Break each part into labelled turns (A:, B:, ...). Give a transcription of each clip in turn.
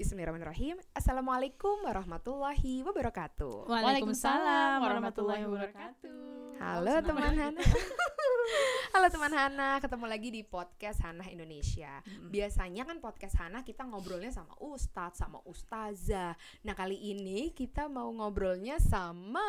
A: Bismillahirrahmanirrahim. Assalamualaikum warahmatullahi wabarakatuh.
B: Waalaikumsalam warahmatullahi wabarakatuh.
A: Halo teman Hana. Halo teman Hana, ketemu lagi di podcast Hana Indonesia. Biasanya kan podcast Hana kita ngobrolnya sama ustadz, sama ustazah. Nah kali ini kita mau ngobrolnya sama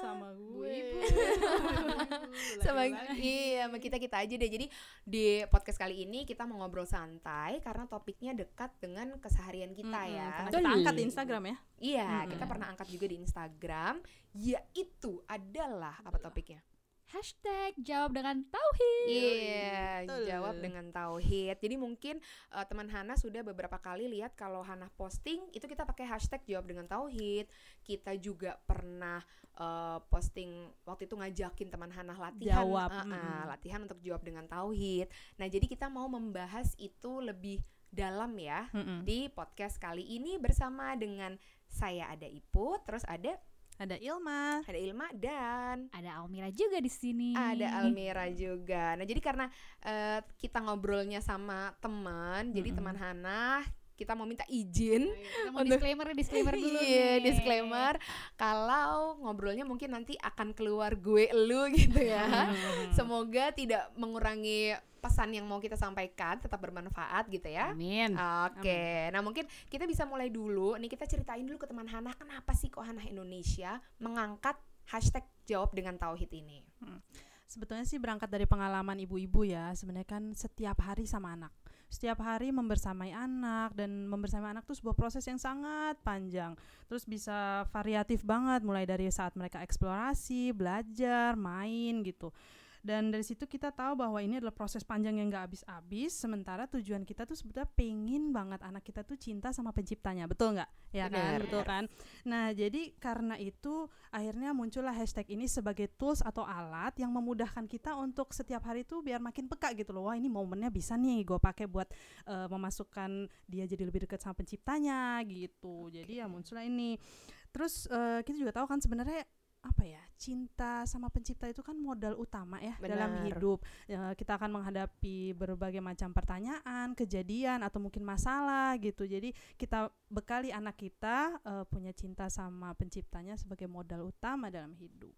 B: Sama gue.
A: Ibu. sama iya sama kita kita aja deh. Jadi di podcast kali ini kita mau ngobrol santai karena topiknya dekat dengan keseharian kita
B: Mm-mm,
A: ya.
C: Betul.
B: kita angkat di Instagram ya.
A: Iya,
B: Mm-mm.
A: kita pernah angkat juga di Instagram. Yaitu adalah apa topiknya?
C: Hashtag jawab dengan tauhid.
A: Iya,
B: Betul.
A: jawab dengan tauhid. Jadi mungkin eh, teman Hana sudah beberapa kali lihat kalau Hana posting itu kita pakai hashtag jawab dengan tauhid. Kita juga pernah eh, posting waktu itu ngajakin teman Hana latihan,
B: Jawab,
A: eh, eh,
B: mm-mm.
A: latihan untuk jawab dengan tauhid. Nah, jadi kita mau membahas itu lebih dalam ya
B: Mm-mm.
A: di podcast kali ini bersama dengan saya ada Ipu, terus ada
B: Ada Ilma.
A: ada Ilma dan
C: Ada Almira juga di sini.
A: ada Almira juga. Nah, jadi karena eh, kita ngobrolnya sama teman, jadi
B: Mm-mm.
A: teman Hana, kita mau minta izin.
C: Kita mau
A: Untuk-
C: disclaimer disclaimer dulu
A: Iya,
C: nih.
A: disclaimer kalau ngobrolnya mungkin nanti akan keluar gue elu gitu ya. Semoga tidak mengurangi pesan yang mau kita sampaikan, tetap bermanfaat gitu ya.
C: Amin.
A: Oke, nah mungkin kita bisa mulai dulu. Nih kita ceritain dulu ke teman Hana, kenapa sih kok Hana Indonesia mengangkat hashtag jawab dengan tauhid ini?
B: Sebetulnya sih berangkat dari pengalaman ibu-ibu ya. Sebenarnya kan setiap hari sama anak. Setiap hari membersamai anak dan membersamai anak tuh sebuah proses yang sangat panjang. Terus bisa variatif banget mulai dari saat mereka eksplorasi, belajar, main gitu. Dan dari situ kita tahu bahwa ini adalah proses panjang yang gak habis-habis. Sementara tujuan kita tuh sebetulnya pengen banget anak kita tuh cinta sama penciptanya, betul nggak? Ya kan,
A: Benar.
B: betul kan? Nah jadi karena itu akhirnya muncullah hashtag ini sebagai tools atau alat yang memudahkan kita untuk setiap hari itu biar makin peka gitu loh. Wah ini momennya bisa nih gue pakai buat eh, memasukkan dia jadi lebih dekat sama penciptanya gitu. Jadi ya muncullah ini. Terus eh, kita juga tahu kan sebenarnya apa ya cinta sama pencipta itu kan modal utama ya dalam
A: Benar.
B: hidup. Ya, kita akan menghadapi berbagai macam pertanyaan kejadian atau mungkin masalah gitu. Jadi kita bekali anak kita eh, punya cinta sama penciptanya sebagai modal utama dalam hidup.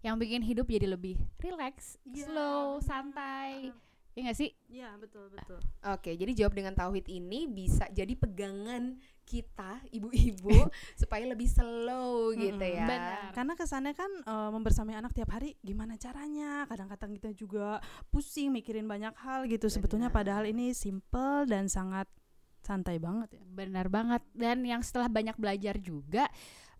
C: Yang bikin hidup jadi lebih relax,
B: Iya,
C: slow, santai. Ya nggak sih?
B: Iya betul betul
A: Oke, jadi jawab dengan tauhid ini bisa jadi pegangan kita ibu-ibu supaya lebih slow gitu
B: Mm-mm.
A: ya.
C: Benar.
B: karena kesannya kan eh, membersamai anak tiap hari gimana caranya kadang-kadang kita juga pusing mikirin banyak hal gitu sebetulnya
A: Benar.
B: padahal ini simple dan sangat santai banget ya
C: Benar banget. Dan yang setelah banyak belajar juga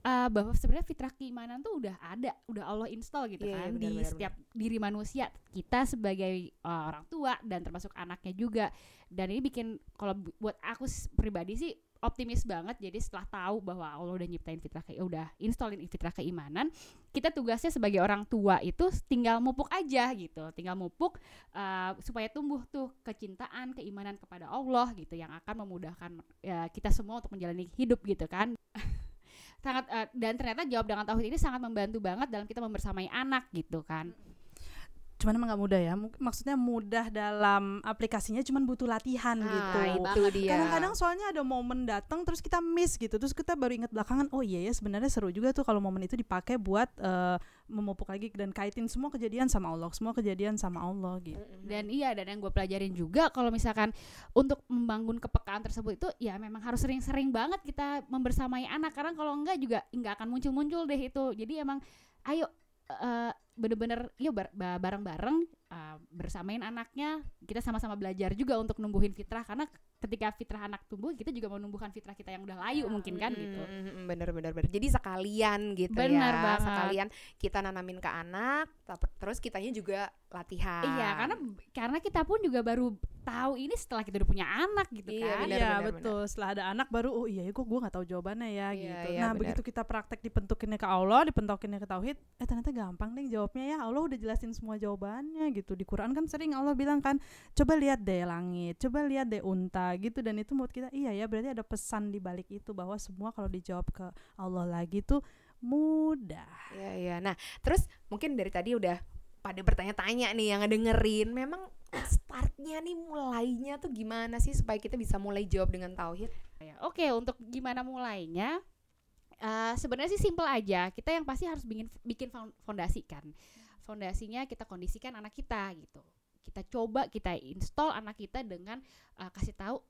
C: eh, bahwa sebenarnya fitrah keimanan tuh udah ada, udah Allah install gitu
A: Iya, iya,
C: kan
A: benar,
C: di
A: benar,
C: setiap diri manusia. Kita sebagai eh, orang tua dan termasuk anaknya juga. Dan ini bikin kalau bu- buat aku pribadi sih optimis banget. Jadi setelah tahu bahwa Allah udah nyiptain fitrah ke udah installin fitrah keimanan, kita tugasnya sebagai orang tua itu tinggal mupuk aja gitu. Tinggal mupuk eh, supaya tumbuh tuh kecintaan, keimanan kepada Allah gitu yang akan memudahkan ya, kita semua untuk menjalani hidup gitu kan. sangat eh, dan ternyata jawab dengan tauhid ini sangat membantu banget dalam kita membersamai anak gitu kan.
B: Cuman emang nggak mudah ya. Maksudnya mudah dalam aplikasinya cuman butuh latihan
A: Nah,
B: gitu.
A: itu dia.
B: kadang-kadang soalnya ada momen datang terus kita miss gitu. Terus kita baru ingat belakangan oh iya ya sebenarnya seru juga tuh kalau momen itu dipakai buat eh, memupuk lagi dan kaitin semua kejadian sama Allah semua kejadian sama Allah gitu.
C: Dan iya dan yang gue pelajarin juga kalau misalkan untuk membangun kepekaan tersebut itu ya memang harus sering-sering banget kita membersamai anak. Karena kalau enggak juga nggak akan muncul-muncul deh itu. Jadi emang ayo eh, bener-bener yuk ba- bareng-bareng eh, bersamain anaknya kita sama-sama belajar juga untuk numbuhin fitrah karena ketika fitrah anak tumbuh kita juga menumbuhkan fitrah kita yang udah layu mungkin kan gitu.
A: Bener bener bener. Jadi sekalian gitu
C: Bener
A: ya.
C: banget.
A: Sekalian kita nanamin ke anak, terus kitanya juga latihan.
C: Iya, karena karena kita pun juga baru tahu ini setelah kita udah punya anak gitu
A: Iya,
C: kan.
A: benar,
B: Iya
A: benar,
B: betul. Setelah ada anak baru oh iya ya kok gue nggak tahu jawabannya ya
A: Iya,
B: gitu.
A: iya,
B: nah
A: benar.
B: begitu kita praktek dipentukinnya ke Allah, dipentokinnya ke tauhid, eh ternyata gampang nih jawabnya ya. Allah udah jelasin semua jawabannya gitu. Di Quran kan sering Allah bilang kan, coba lihat deh langit, coba lihat deh unta gitu. Dan itu menurut kita iya ya berarti ada pesan di balik itu bahwa semua kalau dijawab ke Allah lagi tuh mudah.
A: Iya iya. Nah, terus mungkin dari tadi udah pada bertanya-tanya nih yang ngedengerin, memang startnya nih mulainya tuh gimana sih supaya kita bisa mulai jawab dengan tauhid?
C: Ya, oke untuk gimana mulainya? eh, sebenarnya sih simple aja. Kita yang pasti harus bikin bikin fondasi kan. Fondasinya kita kondisikan anak kita gitu. Kita coba kita install anak kita dengan eh, kasih tahu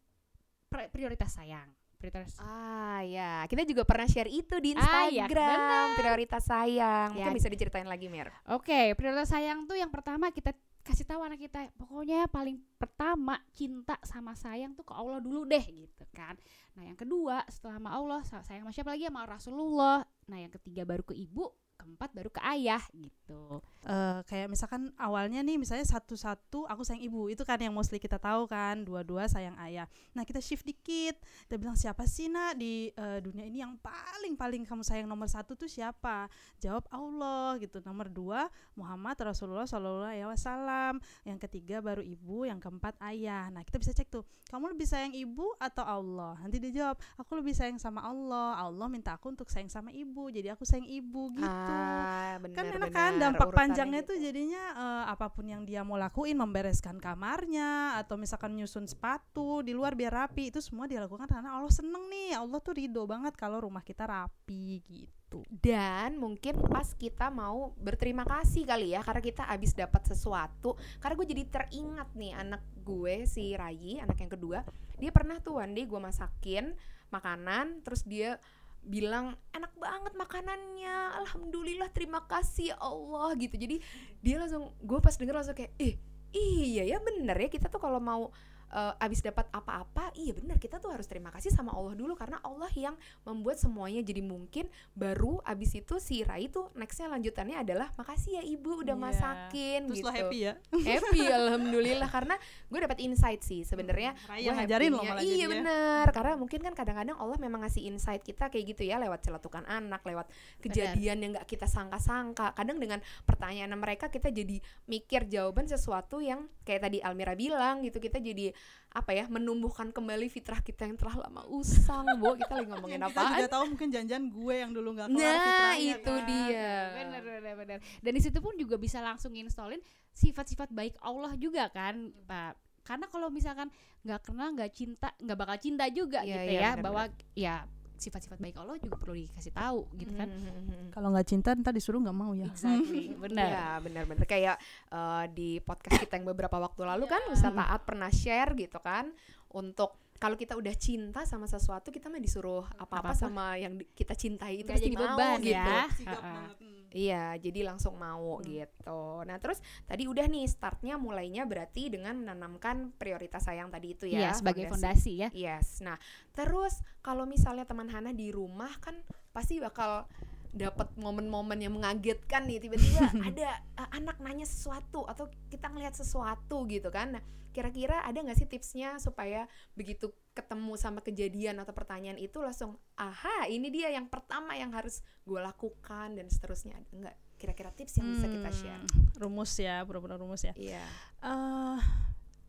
C: pri- prioritas sayang. Prioritas
A: Ah ya, kita juga pernah share itu di
C: Ah, iya,
A: Instagram prioritas sayang.
C: Ya.
A: Mungkin bisa diceritain lagi Mir.
C: Oke, prioritas sayang tuh yang pertama kita kasih tahu anak kita, pokoknya paling pertama cinta sama sayang tuh ke Allah dulu deh gitu kan. Nah, yang kedua setelah sama Allah sa- sayang sama siapa lagi sama Rasulullah. Nah, yang ketiga baru ke ibu, keempat baru ke ayah gitu.
B: Eh, kayak misalkan awalnya nih misalnya satu-satu aku sayang ibu itu kan yang mostly kita tahu kan dua-dua sayang ayah. Nah kita shift dikit kita bilang siapa sih nak di eh, dunia ini yang paling paling kamu sayang? Nomor satu tuh siapa? Jawab Allah gitu. Nomor dua Muhammad Rasulullah Shallallahu Alaihi Wasallam. Yang ketiga baru ibu yang keempat ayah. Nah kita bisa cek tuh kamu lebih sayang ibu atau Allah? Nanti dia jawab aku lebih sayang sama Allah. Allah minta aku untuk sayang sama ibu jadi aku sayang ibu gitu
A: Ah, benar
B: kan enak kan dampak panjangnya tuh
A: gitu.
B: jadinya eh, apa pun yang dia mau lakuin membereskan kamarnya atau misalkan nyusun sepatu di luar biar rapi itu semua dia lakukan karena Allah seneng nih. Allah tuh ridho banget kalau rumah kita rapi gitu.
A: Dan mungkin pas kita mau berterima kasih kali ya karena kita abis dapat sesuatu. Karena gue jadi teringat nih anak gue si Rayi anak yang kedua dia pernah tuh one day gue masakin makanan terus dia bilang enak banget makanannya alhamdulillah terima kasih ya Allah gitu. Jadi dia langsung gue pas denger langsung kayak eh iya ya bener ya kita tuh kalau mau eh, abis dapat apa-apa iya bener kita tuh harus terima kasih sama Allah dulu karena Allah yang membuat semuanya jadi mungkin. Baru abis itu si Rai tuh nextnya lanjutannya adalah makasih ya ibu udah
B: Iya.
A: masakin
B: terus
A: gitu.
B: lo happy ya.
A: Happy alhamdulillah karena gue dapat insight sih sebenarnya.
B: Raya
A: gue
B: ngajarin lo
A: happy-nya-
B: malah
A: iya bener. Karena mungkin kan kadang-kadang Allah memang ngasih insight kita kayak gitu ya lewat celatukan anak lewat kejadian yang nggak kita sangka-sangka. Kadang dengan pertanyaan mereka kita jadi mikir jawaban sesuatu yang kayak tadi Almira bilang gitu kita jadi apa ya menumbuhkan kembali fitrah kita yang telah lama usang bu kita lagi ngomongin
B: yang kita juga tahu mungkin janjian gue yang dulu nggak kelar
A: Nah,
B: fitrahnya
A: itu
B: kan.
A: dia.
C: Bener bener bener. Dan di situ pun juga bisa langsung installin sifat-sifat baik Allah juga kan, Pak. Karena kalau misalkan nggak kenal, nggak cinta, nggak bakal cinta juga
A: Iya,
C: gitu
A: iya,
C: ya,
A: bener-bener.
C: bahwa ya sifat-sifat baik Allah juga perlu dikasih tahu gitu kan.
A: Hmm.
B: kalau nggak cinta ntar disuruh nggak mau ya
C: Exactly, benar.
A: Ya benar-benar kayak eh, di podcast kita yang beberapa waktu lalu kan
C: Iya.
A: Ustaz Taat pernah share gitu kan untuk kalau kita udah cinta sama sesuatu kita mah disuruh apa-apa sama yang di- kita cintai itu pasti
C: jadi
A: mau
C: beban
A: gitu.
C: ya.
B: Sigap
C: Ha-ha.
B: banget. Hmm.
A: Iya, jadi langsung mau gitu. Nah, terus tadi udah nih startnya mulainya berarti dengan menanamkan prioritas sayang tadi itu ya.
C: Iya, sebagai
A: fondasi.
C: fondasi ya.
A: Yes. Nah, terus kalau misalnya teman Hana di rumah kan pasti bakal dapat momen-momen yang mengagetkan nih tiba-tiba ada uh, anak nanya sesuatu atau kita ngelihat sesuatu gitu kan. Nah, kira-kira ada nggak sih tipsnya supaya begitu ketemu sama kejadian atau pertanyaan itu langsung aha ini dia yang pertama yang harus gue lakukan dan seterusnya ada nggak kira-kira tips yang bisa kita share?
B: Hmm, rumus ya pura-pura rumus ya
A: Iya.
B: eh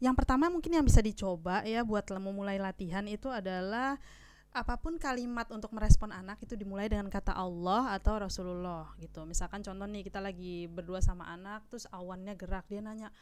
B: yang pertama mungkin yang bisa dicoba ya buat memulai latihan itu adalah apa pun kalimat untuk merespon anak itu dimulai dengan kata Allah atau Rasulullah gitu. Misalkan contoh nih kita lagi berdua sama anak terus awannya gerak dia nanya "Ah,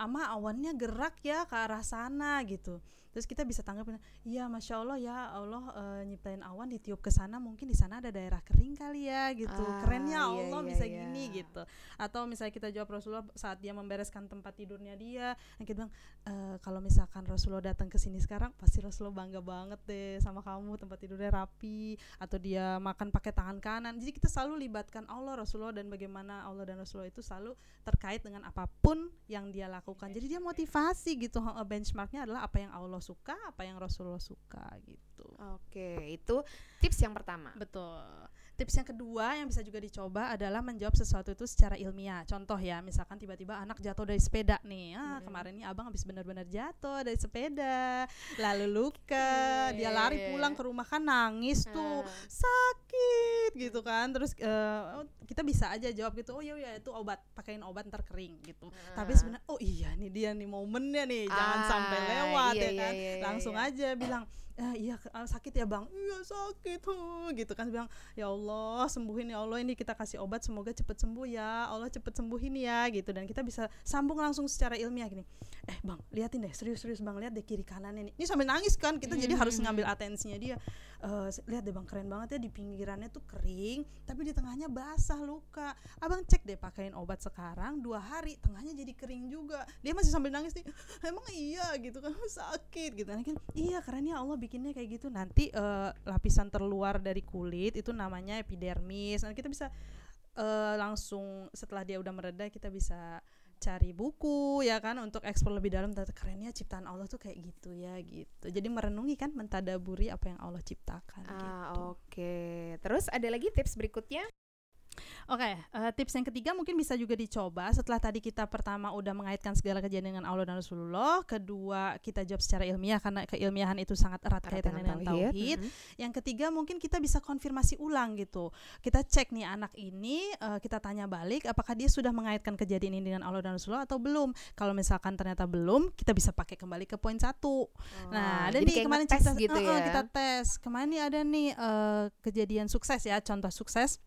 B: ama awannya gerak ya ke arah sana gitu. Terus kita bisa tanggapin iya masya allah ya allah eh, nyiptain awan ditiup ke sana mungkin di sana ada daerah kering kali ya gitu.
A: Ah,
B: kerennya
A: iya,
B: allah
A: iya,
B: bisa
A: iya.
B: gini gitu. Atau misalnya kita jawab Rasulullah saat dia membereskan tempat tidurnya dia yang kita bilang "Eh, kalau misalkan Rasulullah datang ke sini sekarang pasti Rasulullah bangga banget deh sama kamu tempat tidurnya rapi atau dia makan pakai tangan kanan. Jadi kita selalu libatkan Allah Rasulullah dan bagaimana Allah dan Rasulullah itu selalu terkait dengan apa pun yang dia lakukan jadi dia motivasi gitu Eh, benchmarknya adalah apa yang Allah suka apa yang Rasulullah suka gitu
A: Oke, itu tips yang pertama.
B: Betul. Tips yang kedua yang bisa juga dicoba adalah menjawab sesuatu itu secara ilmiah. Contoh ya, misalkan tiba-tiba anak jatuh dari sepeda nih. Ah,
A: Mm-mm.
B: kemarin nih abang habis benar-benar jatuh dari sepeda, lalu luka, dia lari pulang ke rumah kan nangis tuh.
A: Ah.
B: Sakit gitu kan. Terus eh, kita bisa aja jawab gitu, "Oh iya iya itu obat, pakaiin obat ntar kering." gitu. Tapi
A: Ah.
B: sebenarnya oh iya nih dia nih momennya nih, jangan
A: Ah,
B: sampai lewat
A: iya,
B: ya
A: iya,
B: kan.
A: iya, iya,
B: Langsung
A: iya.
B: aja bilang eh, iya ah, sakit ya bang? Iya sakit. Huh, gitu kan bilang ya Allah sembuhin ya Allah ini kita kasih obat semoga cepet sembuh ya. Allah cepet sembuhin ya gitu. Dan kita bisa sambung langsung secara ilmiah gini. Eh bang liatin deh serius-serius bang lihat deh kiri kanannya nih. Ini sambil nangis kan kita jadi harus ngambil atensinya dia. S- lihat deh bang keren banget ya di pinggirannya tuh kering tapi di tengahnya basah luka. Abang cek deh pakaiin obat sekarang dua hari tengahnya jadi kering juga. Dia masih sambil nangis nih emang iya? Gitu kan sakit gitu. Nanti, iya keren ya Allah bikinnya kayak gitu nanti eh, lapisan terluar dari kulit itu namanya epidermis nanti kita bisa eh, langsung setelah dia udah mereda kita bisa cari buku ya kan untuk eksplor lebih dalam ternyata kerennya ciptaan Allah tuh kayak gitu ya gitu jadi merenungi kan mentadaburi apa yang Allah ciptakan
A: Ah,
B: gitu.
A: oke. Terus ada lagi tips berikutnya?
B: Oke, eh, tips yang ketiga mungkin bisa juga dicoba setelah tadi kita pertama udah mengaitkan segala kejadian dengan Allah dan Rasulullah, kedua kita jawab secara ilmiah karena keilmiahan itu sangat erat kaitannya dengan tauhid.
A: Mhm.
B: Yang ketiga mungkin kita bisa konfirmasi ulang gitu. Kita cek nih anak ini, eh, kita tanya balik apakah dia sudah mengaitkan kejadian ini dengan Allah dan Rasulullah atau belum. Kalau misalkan ternyata belum, kita bisa pakai kembali ke poin satu. Nah,
A: Oh,
B: ada
A: jadi
B: nih kemarin cerita
A: gitu
B: uh-uh,
A: ya.
B: kita tes. Kemarin nih ada nih eh, kejadian sukses ya, contoh sukses.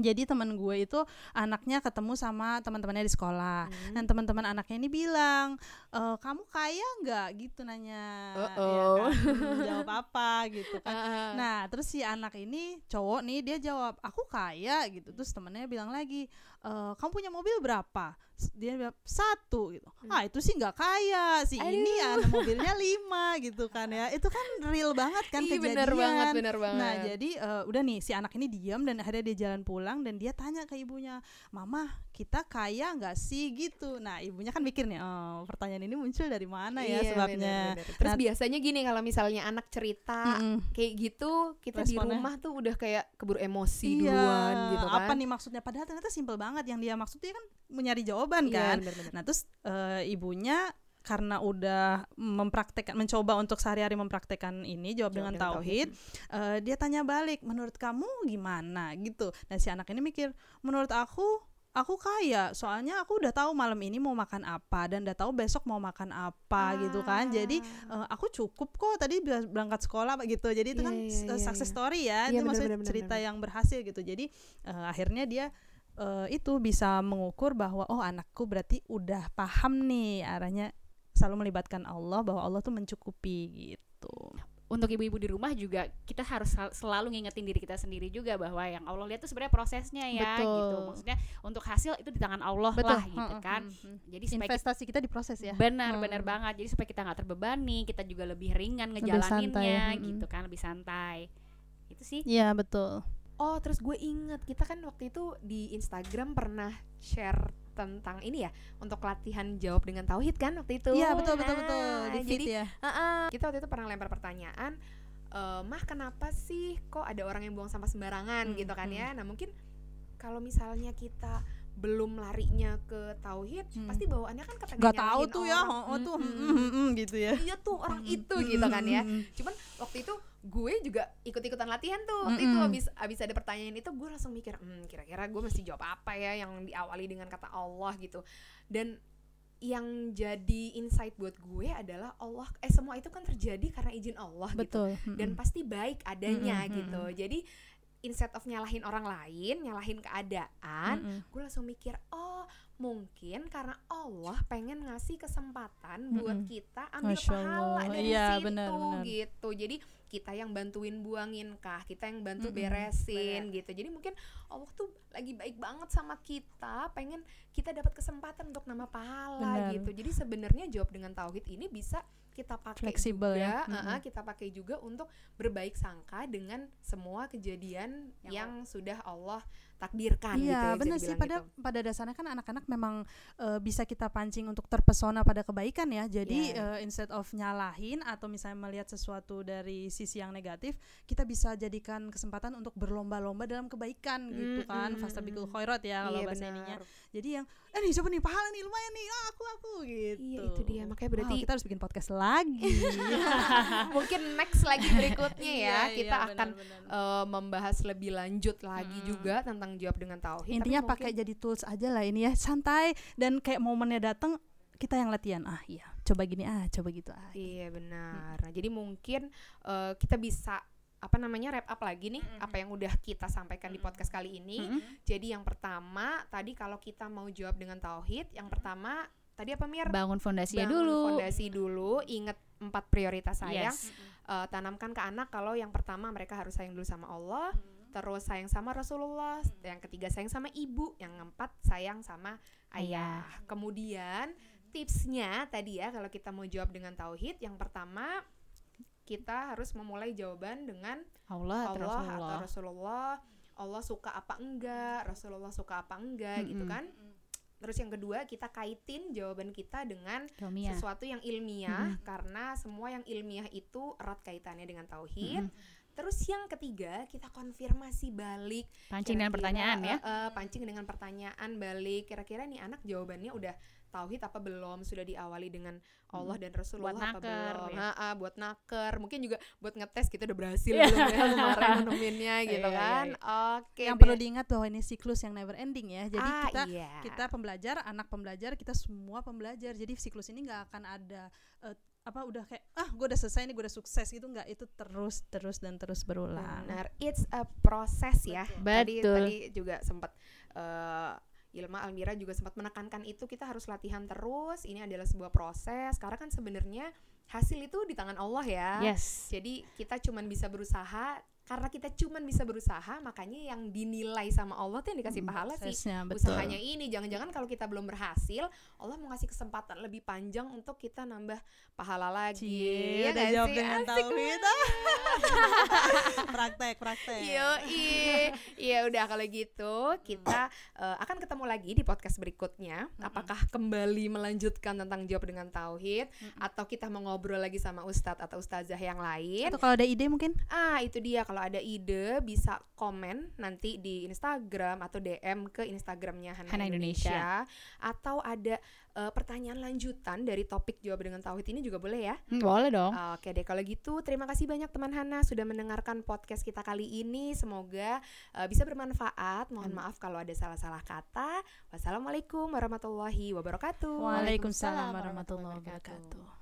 B: Jadi teman gue itu anaknya ketemu sama teman-temannya di sekolah.
A: Hmm.
B: Dan teman-teman anaknya ini bilang, e, kamu kaya nggak gitu nanya. Ya
A: Uh-oh.
B: kan? Hmm, jawab apa gitu kan.
A: Ah,
B: Nah, terus si anak ini cowok nih dia jawab, "Aku kaya." gitu. Terus temennya bilang lagi, "E, kamu punya mobil berapa?" Dia bilang, "Satu." gitu.
A: Hmm.
B: Ah, itu sih nggak kaya. Si ini ya
A: Aduh.
B: mobilnya lima gitu kan ya. Itu kan real banget kan
A: Ih,
B: kejadian.
A: bener banget, bener banget.
B: Nah, jadi eh, udah nih si anak ini diam dan akhirnya dia jalan pulang dan dia tanya ke ibunya, "Mama, kita kaya nggak sih?" gitu. Nah, ibunya kan mikir nih, "Oh, pertanyaan ini muncul dari mana ya
A: Iya,
B: sebabnya?"
A: bener, bener. Terus
B: Nah,
A: biasanya gini kalau misalnya anak cerita
B: Mm-mm.
A: kayak gitu, kita di
B: Responnya?
A: rumah tuh udah kayak keburu emosi
B: Iya,
A: duluan gitu kan.
B: apa nih maksudnya? Padahal ternyata simpel banget. Yang dia maksud dia kan mencari jawaban
A: Iya,
B: kan.
A: bener-bener.
B: Nah, terus eh, ibunya karena udah mempraktekkan mencoba untuk sehari-hari mempraktekkan ini jawab, dengan, tauhid, eh, dia tanya balik, menurut kamu gimana gitu. Nah, si anak ini mikir, menurut aku aku kaya, soalnya aku udah tahu malam ini mau makan apa dan udah tahu besok mau makan apa gitu kan. Jadi
A: Ah.
B: eh, aku cukup kok tadi berangkat sekolah gitu. Jadi itu
A: Iya,
B: kan
A: iya,
B: s-
A: iya,
B: success
A: iya.
B: story ya.
A: Iya,
B: itu maksudnya
A: bener-bener,
B: cerita
A: bener-bener.
B: yang berhasil gitu. Jadi eh, akhirnya dia eh, itu bisa mengukur bahwa oh anakku berarti udah paham nih arahnya selalu melibatkan Allah bahwa Allah tuh mencukupi gitu.
C: untuk ibu-ibu di rumah juga kita harus sel- selalu ngingetin diri kita sendiri juga bahwa yang Allah lihat tuh sebenarnya prosesnya ya
B: Betul.
C: gitu maksudnya untuk hasil itu di tangan Allah lah gitu kan jadi supaya
B: Investasi kita diproses ya.
C: benar
B: Hmm.
C: benar banget jadi supaya kita nggak terbebani kita juga lebih ringan
B: Lebih santai,
C: ngejalaninnya
B: mm-mm.
C: gitu kan lebih santai itu sih
B: Iya betul.
A: Oh, terus gue inget kita kan waktu itu di Instagram pernah share tentang ini ya untuk latihan jawab dengan tauhid kan waktu itu.
B: Iya betul betul
A: Nah,
B: betul. Di feed
A: jadi
B: ya.
A: Heeh. kita waktu itu pernah lempar pertanyaan, "Eh, mah kenapa sih kok ada orang yang buang sampah sembarangan
B: Hmm,
A: gitu kan
B: hmm.
A: ya? Nah mungkin kalau misalnya kita belum larinya ke tauhid,
B: Hmm.
A: pasti bawaannya kan kepengen
B: Gak tahu tuh ya,
A: orang.
B: oh tuh
A: Mm,
B: mm,
A: mm,
B: mm, mm, gitu ya.
A: Iya tuh orang
B: Mm,
A: itu
B: mm,
A: gitu kan ya. Cuman waktu itu gue juga ikut-ikutan latihan tuh. Waktu itu
B: Mm-mm.
A: abis abis ada pertanyaan itu gue langsung mikir, hmm, kira-kira gue mesti jawab apa ya yang diawali dengan kata Allah gitu. Dan yang jadi insight buat gue adalah Allah eh semua itu kan terjadi karena izin Allah gitu.
B: Betul.
A: Dan pasti baik adanya
B: Mm-mm,
A: gitu. Jadi instead of nyalahin orang lain, nyalahin keadaan,
B: Mm-mm.
A: gue langsung mikir oh mungkin karena Allah pengen ngasih kesempatan buat
B: Mm-mm.
A: kita ambil
B: Masya
A: pahala
B: Allah.
A: dari
B: Iya,
A: situ
B: benar, benar.
A: gitu jadi kita yang bantuin buangin kah kita yang bantu
B: Mm-mm,
A: beresin gitu jadi mungkin Allah tuh lagi baik banget sama kita pengen kita dapat kesempatan untuk nama pahala
B: Benar.
A: gitu jadi sebenarnya jawab dengan tauhid ini bisa kita pakai
B: Fleksibel
A: juga,
B: ya.
A: uh-uh,
B: Mm-mm.
A: kita pakai juga untuk berbaik sangka dengan semua kejadian
C: Yang
A: yang, sudah Allah takdirkan gitu
B: Iya
A: ya, bisa
B: benar sih. pada
A: gitu.
B: pada dasarnya kan anak-anak memang eh, bisa kita pancing untuk terpesona pada kebaikan ya. Jadi
A: Iya.
B: eh, instead of nyalahin atau misalnya melihat sesuatu dari sisi yang negatif kita bisa jadikan kesempatan untuk berlomba-lomba dalam kebaikan gitu
A: Mm,
B: kan
A: mm,
B: fastabiqul
A: mm.
B: khairat ya kalau
A: Iya,
B: bahasa ininya. Jadi yang eh nih siapa nih? Pahala nih lumayan nih. Ah, aku aku gitu.
A: Iya itu dia. Makanya
B: Wow,
A: berarti
B: kita harus bikin podcast lagi.
A: Mungkin next lagi berikutnya ya.
B: Iya,
A: kita
B: iya,
A: akan
B: benar-benar.
A: eh, membahas lebih lanjut lagi
B: Mm-mm.
A: juga tentang jawab dengan tauhid.
B: intinya
A: tapi
B: pakai
A: mungkin-
B: jadi tools aja lah ini ya santai dan kayak momennya datang kita yang latihan ah iya coba gini ah coba gitu ah
A: Iya benar. Nah, jadi mungkin eh, kita bisa apa namanya wrap up lagi nih apa yang udah kita sampaikan di podcast kali ini.
C: Mm-mm.
A: Jadi yang pertama tadi kalau kita mau jawab dengan tauhid, yang pertama tadi apa Mir?
C: bangun fondasinya
A: Bangun
C: dulu
A: Fondasi dulu, ingat empat prioritas sayang.
C: Yes.
A: Eh, tanamkan ke anak kalau yang pertama mereka harus sayang dulu sama Allah, terus sayang sama Rasulullah, yang ketiga sayang sama ibu, yang keempat sayang sama ayah. Kemudian tipsnya tadi ya kalau kita mau jawab dengan tauhid, yang pertama kita harus memulai jawaban dengan
C: Allah, atau
A: Allah
C: Rasulullah
A: atau Rasulullah. Allah suka apa enggak, Rasulullah suka apa enggak gitu
C: Mm-mm.
A: kan. Terus yang kedua kita kaitin jawaban kita dengan
C: Ilmiah.
A: sesuatu yang ilmiah
C: Mm-mm.
A: karena semua yang ilmiah itu erat kaitannya dengan tauhid.
C: Mm-mm.
A: Terus yang ketiga kita konfirmasi balik
C: pancing dengan
A: Kira-kira,
C: pertanyaan ya
A: eh, pancing dengan pertanyaan balik kira-kira nih anak jawabannya udah tauhid apa belum sudah diawali dengan Allah dan Rasulullah
C: Buat
A: apa
C: naker,
A: belum
C: ya.
A: Ha, buat naker mungkin juga buat ngetes kita udah berhasil
C: Iya.
A: belum ya kemarin nemuinnya gitu
C: Iya, iya,
A: kan
C: iya.
A: oke
B: yang
A: deh.
B: perlu diingat bahwa ini siklus yang never ending ya jadi
A: Ah,
B: kita
A: iya.
B: kita pembelajar anak pembelajar kita semua pembelajar jadi siklus ini nggak akan ada eh, apa udah kayak ah gue udah selesai nih gue udah sukses gitu nggak itu terus terus dan terus berulang
A: Benar, it's a process ya. Tadi
C: Betul.
A: tadi juga sempat eh, Ilma Almira juga sempat menekankan itu kita harus latihan terus. Ini adalah sebuah proses. Karena kan sebenarnya hasil itu di tangan Allah ya.
C: yes
A: Jadi kita cuman bisa berusaha karena kita cuman bisa berusaha makanya yang dinilai sama Allah tuh yang dikasih pahala sih.
B: betul.
A: Usahanya ini jangan-jangan kalau kita belum berhasil Allah mau ngasih kesempatan lebih panjang untuk kita nambah pahala lagi.
B: Cie,
A: ya
B: udah
A: nggak
B: jawab
A: sih?
B: dengan tauhid. praktek praktek.
A: Yo, iya udah kalau gitu kita eh, akan ketemu lagi di podcast berikutnya. Apakah kembali melanjutkan tentang jawab dengan tauhid? Atau kita mau ngobrol lagi sama ustadz atau ustazah yang lain?
B: atau kalau ada ide mungkin?
A: Ah, itu dia. Kalau ada ide bisa komen nanti di Instagram atau DM ke Instagramnya Hana,
C: Hana
A: Indonesia. atau ada eh, pertanyaan lanjutan dari topik jawab dengan tauhid ini juga boleh ya.
C: Hmm, boleh dong.
A: Oke deh kalau gitu terima kasih banyak teman Hana sudah mendengarkan podcast kita kali ini. Semoga eh, bisa bermanfaat. Mohon maaf kalau ada salah-salah kata. Wassalamualaikum warahmatullahi wabarakatuh.
B: Waalaikumsalam warahmatullahi wabarakatuh